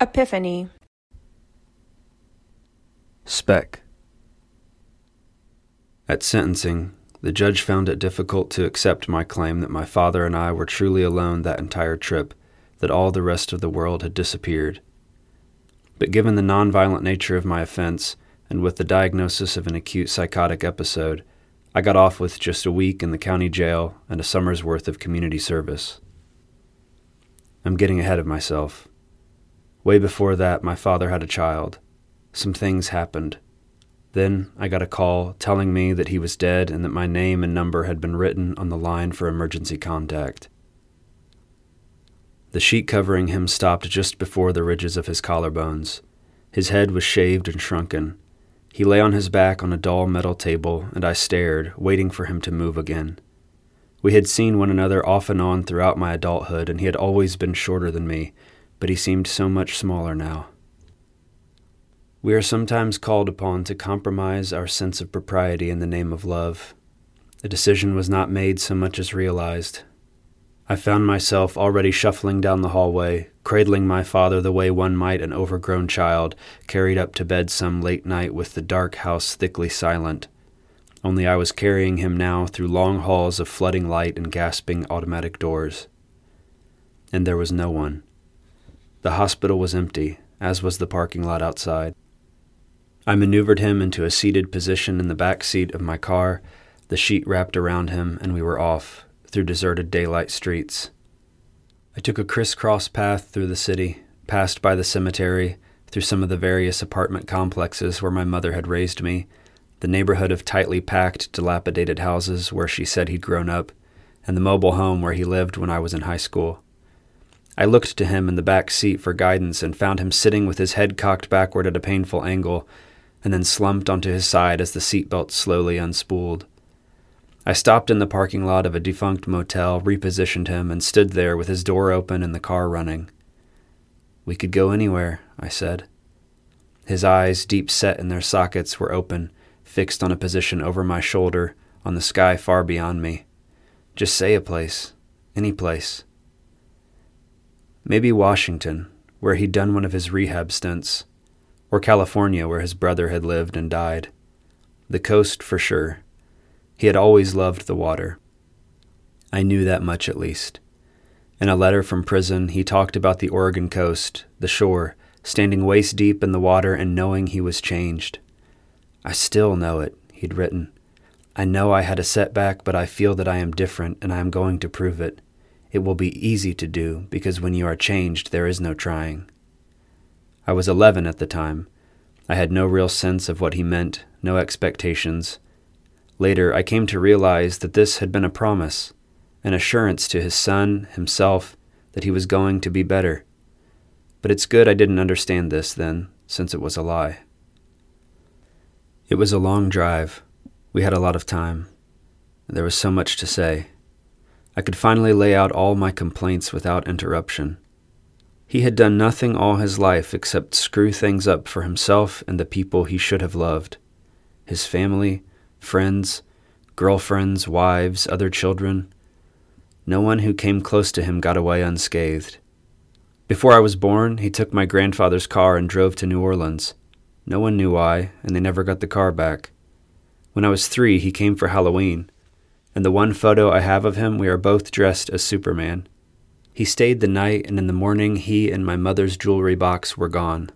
Epiphany. Spec. At sentencing, the judge found it difficult to accept my claim that my father and I were truly alone that entire trip, that all the rest of the world had disappeared. But given the nonviolent nature of my offense, and with the diagnosis of an acute psychotic episode, I got off with just a week in the county jail and a summer's worth of community service. I'm getting ahead of myself. Way before that, my father had a child. Some things happened. Then I got a call telling me that he was dead and that my name and number had been written on the line for emergency contact. The sheet covering him stopped just before the ridges of his collarbones. His head was shaved and shrunken. He lay on his back on a dull metal table, and I stared, waiting for him to move again. We had seen one another off and on throughout my adulthood, and he had always been shorter than me, but he seemed so much smaller now. We are sometimes called upon to compromise our sense of propriety in the name of love. The decision was not made so much as realized. I found myself already shuffling down the hallway, cradling my father the way one might an overgrown child, carried up to bed some late night with the dark house thickly silent. Only I was carrying him now through long halls of flooding light and gasping automatic doors. And there was no one. The hospital was empty, as was the parking lot outside. I maneuvered him into a seated position in the back seat of my car, the sheet wrapped around him, and we were off, through deserted daylight streets. I took a crisscross path through the city, passed by the cemetery, through some of the various apartment complexes where my mother had raised me, the neighborhood of tightly packed, dilapidated houses where she said he'd grown up, and the mobile home where he lived when I was in high school. I looked to him in the back seat for guidance and found him sitting with his head cocked backward at a painful angle, and then slumped onto his side as the seatbelt slowly unspooled. I stopped in the parking lot of a defunct motel, repositioned him, and stood there with his door open and the car running. We could go anywhere, I said. His eyes, deep set in their sockets, were open, fixed on a position over my shoulder, on the sky far beyond me. Just say a place, any place. Maybe Washington, where he'd done one of his rehab stints, or California, where his brother had lived and died. The coast for sure. He had always loved the water. I knew that much at least. In a letter from prison, he talked about the Oregon coast, the shore, standing waist deep in the water and knowing he was changed. I still know it, he'd written. I know I had a setback, but I feel that I am different and I am going to prove it. It will be easy to do because when you are changed, there is no trying. I was 11 at the time. I had no real sense of what he meant, no expectations. Later, I came to realize that this had been a promise, an assurance to his son, himself, that he was going to be better. But it's good I didn't understand this then, since it was a lie. It was a long drive. We had a lot of time. There was so much to say. I could finally lay out all my complaints without interruption. He had done nothing all his life except screw things up for himself and the people he should have loved his family, friends, girlfriends, wives, other children. No one who came close to him got away unscathed. Before I was born, he took my grandfather's car and drove to New Orleans. No one knew why, and they never got the car back. When I was three, he came for Halloween. In the one photo I have of him, we are both dressed as Superman. He stayed the night, and in the morning, he and my mother's jewelry box were gone.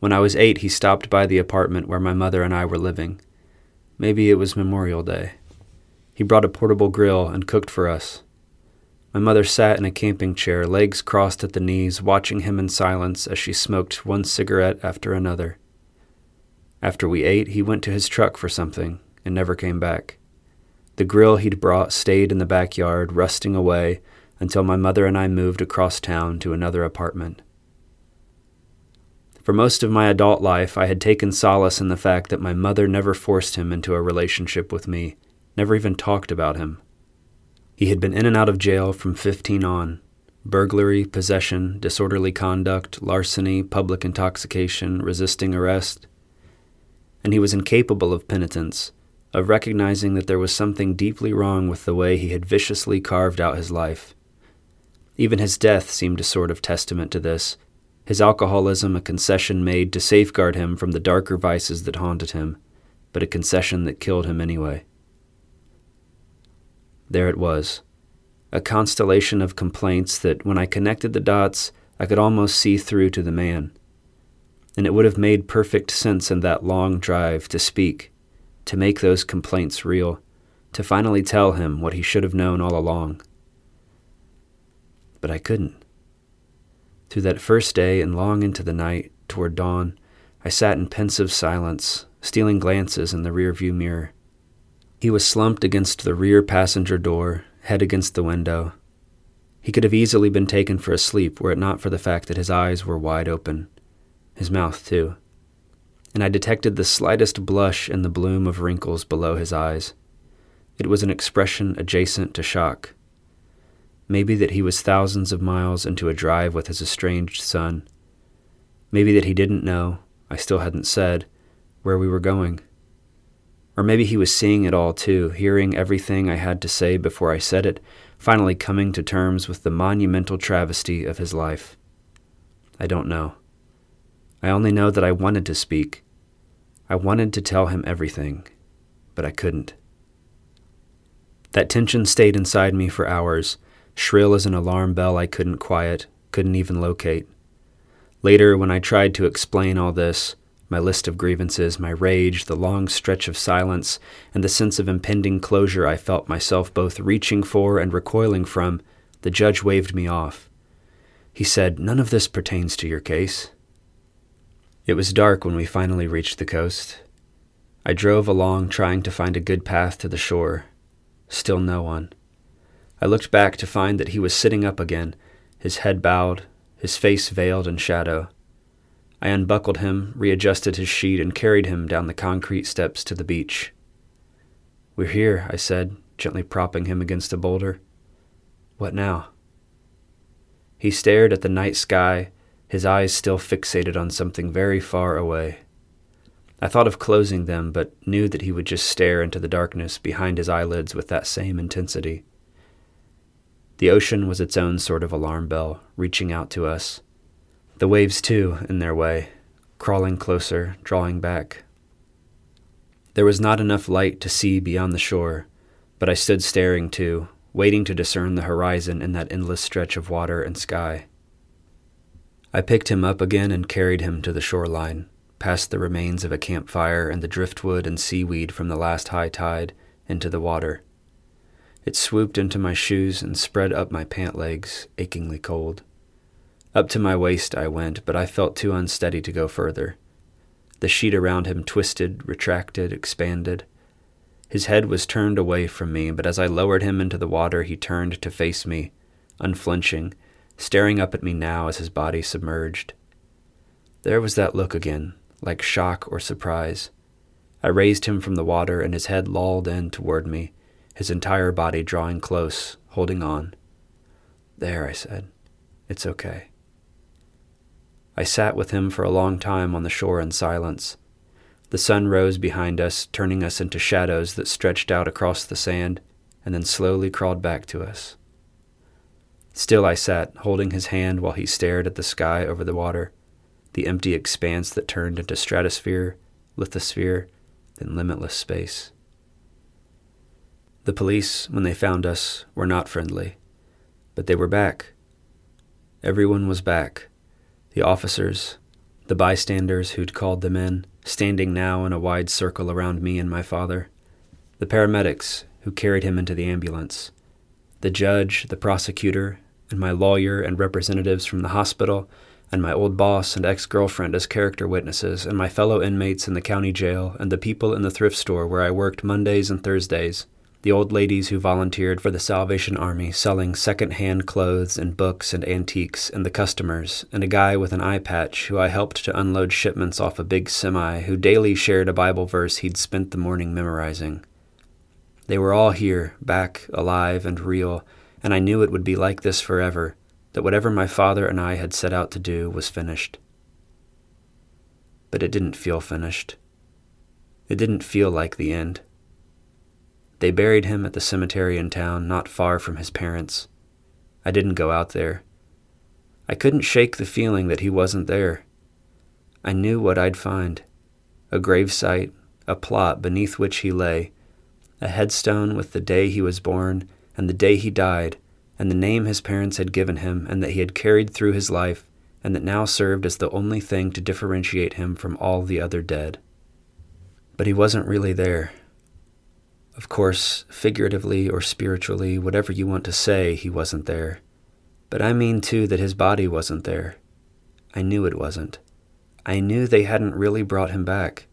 When I was eight, he stopped by the apartment where my mother and I were living. Maybe it was Memorial Day. He brought a portable grill and cooked for us. My mother sat in a camping chair, legs crossed at the knees, watching him in silence as she smoked one cigarette after another. After we ate, he went to his truck for something and never came back. The grill he'd brought stayed in the backyard, rusting away, until my mother and I moved across town to another apartment. For most of my adult life, I had taken solace in the fact that my mother never forced him into a relationship with me, never even talked about him. He had been in and out of jail from 15 on burglary, possession, disorderly conduct, larceny, public intoxication, resisting arrest. And he was incapable of penitence of recognizing that there was something deeply wrong with the way he had viciously carved out his life. Even his death seemed a sort of testament to this, his alcoholism a concession made to safeguard him from the darker vices that haunted him, but a concession that killed him anyway. There it was, a constellation of complaints that, when I connected the dots, I could almost see through to the man. And it would have made perfect sense in that long drive to speak, to make those complaints real, to finally tell him what he should have known all along. But I couldn't. Through that first day and long into the night, toward dawn, I sat in pensive silence, stealing glances in the rearview mirror. He was slumped against the rear passenger door, head against the window. He could have easily been taken for a sleep were it not for the fact that his eyes were wide open, his mouth too, and I detected the slightest blush in the bloom of wrinkles below his eyes. It was an expression adjacent to shock. Maybe that he was thousands of miles into a drive with his estranged son. Maybe that he didn't know, I still hadn't said, where we were going. Or maybe he was seeing it all too, hearing everything I had to say before I said it, finally coming to terms with the monumental travesty of his life. I don't know. I only know that I wanted to speak. I wanted to tell him everything, but I couldn't. That tension stayed inside me for hours shrill as an alarm bell I couldn't quiet, couldn't even locate. Later, when I tried to explain all this, my list of grievances, my rage, the long stretch of silence, and the sense of impending closure I felt myself both reaching for and recoiling from, the judge waved me off. He said, None of this pertains to your case. It was dark when we finally reached the coast. I drove along trying to find a good path to the shore. Still no one. I looked back to find that he was sitting up again, his head bowed, his face veiled in shadow. I unbuckled him, readjusted his sheet, and carried him down the concrete steps to the beach. We're here, I said, gently propping him against a boulder. What now? He stared at the night sky, his eyes still fixated on something very far away. I thought of closing them, but knew that he would just stare into the darkness behind his eyelids with that same intensity. The ocean was its own sort of alarm bell, reaching out to us. The waves, too, in their way, crawling closer, drawing back. There was not enough light to see beyond the shore, but I stood staring too, waiting to discern the horizon in that endless stretch of water and sky. I picked him up again and carried him to the shoreline, past the remains of a campfire and the driftwood and seaweed from the last high tide, into the water. It swooped into my shoes and spread up my pant legs, achingly cold. Up to my waist I went, but I felt too unsteady to go further. The sheet around him twisted, retracted, expanded. His head was turned away from me, but as I lowered him into the water, he turned to face me, unflinching, staring up at me now as his body submerged. There was that look again, like shock or surprise. I raised him from the water, and his head lolled in toward me, his entire body drawing close, holding on. There, I said. It's okay. I sat with him for a long time on the shore in silence. The sun rose behind us, turning us into shadows that stretched out across the sand and then slowly crawled back to us. Still I sat, holding his hand while he stared at the sky over the water, the empty expanse that turned into stratosphere, lithosphere, then limitless space. The police, when they found us, were not friendly, but they were back. Everyone was back the officers, the bystanders who'd called them in, standing now in a wide circle around me and my father, the paramedics who carried him into the ambulance, the judge, the prosecutor, and my lawyer and representatives from the hospital, and my old boss and ex girlfriend as character witnesses, and my fellow inmates in the county jail, and the people in the thrift store where I worked Mondays and Thursdays the old ladies who volunteered for the Salvation Army selling second-hand clothes and books and antiques, and the customers, and a guy with an eye patch who I helped to unload shipments off a big semi who daily shared a Bible verse he'd spent the morning memorizing. They were all here, back, alive, and real, and I knew it would be like this forever, that whatever my father and I had set out to do was finished. But it didn't feel finished. It didn't feel like the end. They buried him at the cemetery in town, not far from his parents. I didn't go out there. I couldn't shake the feeling that he wasn't there. I knew what I'd find a gravesite, a plot beneath which he lay, a headstone with the day he was born and the day he died, and the name his parents had given him and that he had carried through his life, and that now served as the only thing to differentiate him from all the other dead. But he wasn't really there. Of course, figuratively or spiritually, whatever you want to say, he wasn't there. But I mean, too, that his body wasn't there. I knew it wasn't. I knew they hadn't really brought him back.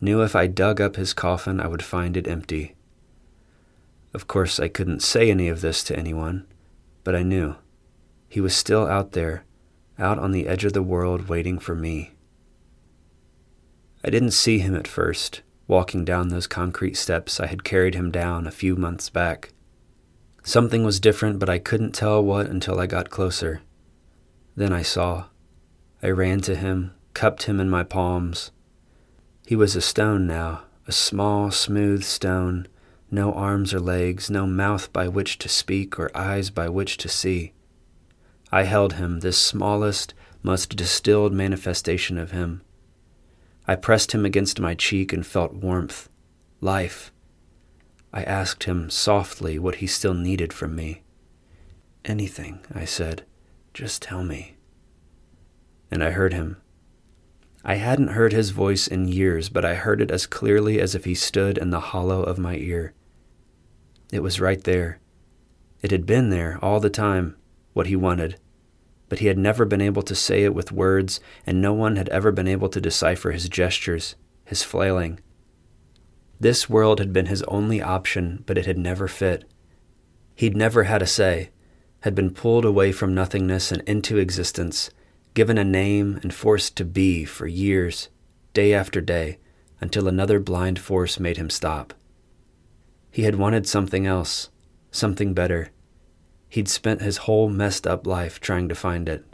Knew if I dug up his coffin, I would find it empty. Of course, I couldn't say any of this to anyone, but I knew. He was still out there, out on the edge of the world, waiting for me. I didn't see him at first, walking down those concrete steps I had carried him down a few months back. Something was different, but I couldn't tell what until I got closer. Then I saw. I ran to him, cupped him in my palms. He was a stone now, a small, smooth stone, no arms or legs, no mouth by which to speak or eyes by which to see. I held him, this smallest, most distilled manifestation of him. I pressed him against my cheek and felt warmth, life. I asked him softly what he still needed from me. Anything, I said, just tell me. And I heard him. I hadn't heard his voice in years, but I heard it as clearly as if he stood in the hollow of my ear. It was right there. It had been there all the time, what he wanted, but he had never been able to say it with words, and no one had ever been able to decipher his gestures, his flailing. This world had been his only option, but it had never fit. He'd never had a say, had been pulled away from nothingness and into existence, given a name and forced to be for years, day after day, until another blind force made him stop. He had wanted something else, something better, He'd spent his whole messed up life trying to find it.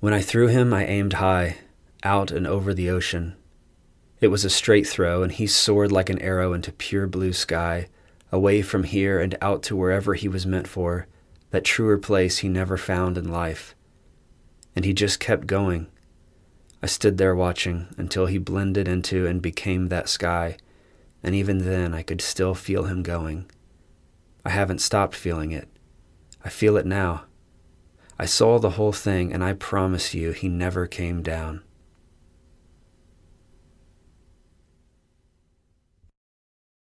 When I threw him, I aimed high, out and over the ocean. It was a straight throw, and he soared like an arrow into pure blue sky, away from here and out to wherever he was meant for, that truer place he never found in life. And he just kept going. I stood there watching until he blended into and became that sky, and even then I could still feel him going. I haven't stopped feeling it. I feel it now. I saw the whole thing, and I promise you, he never came down.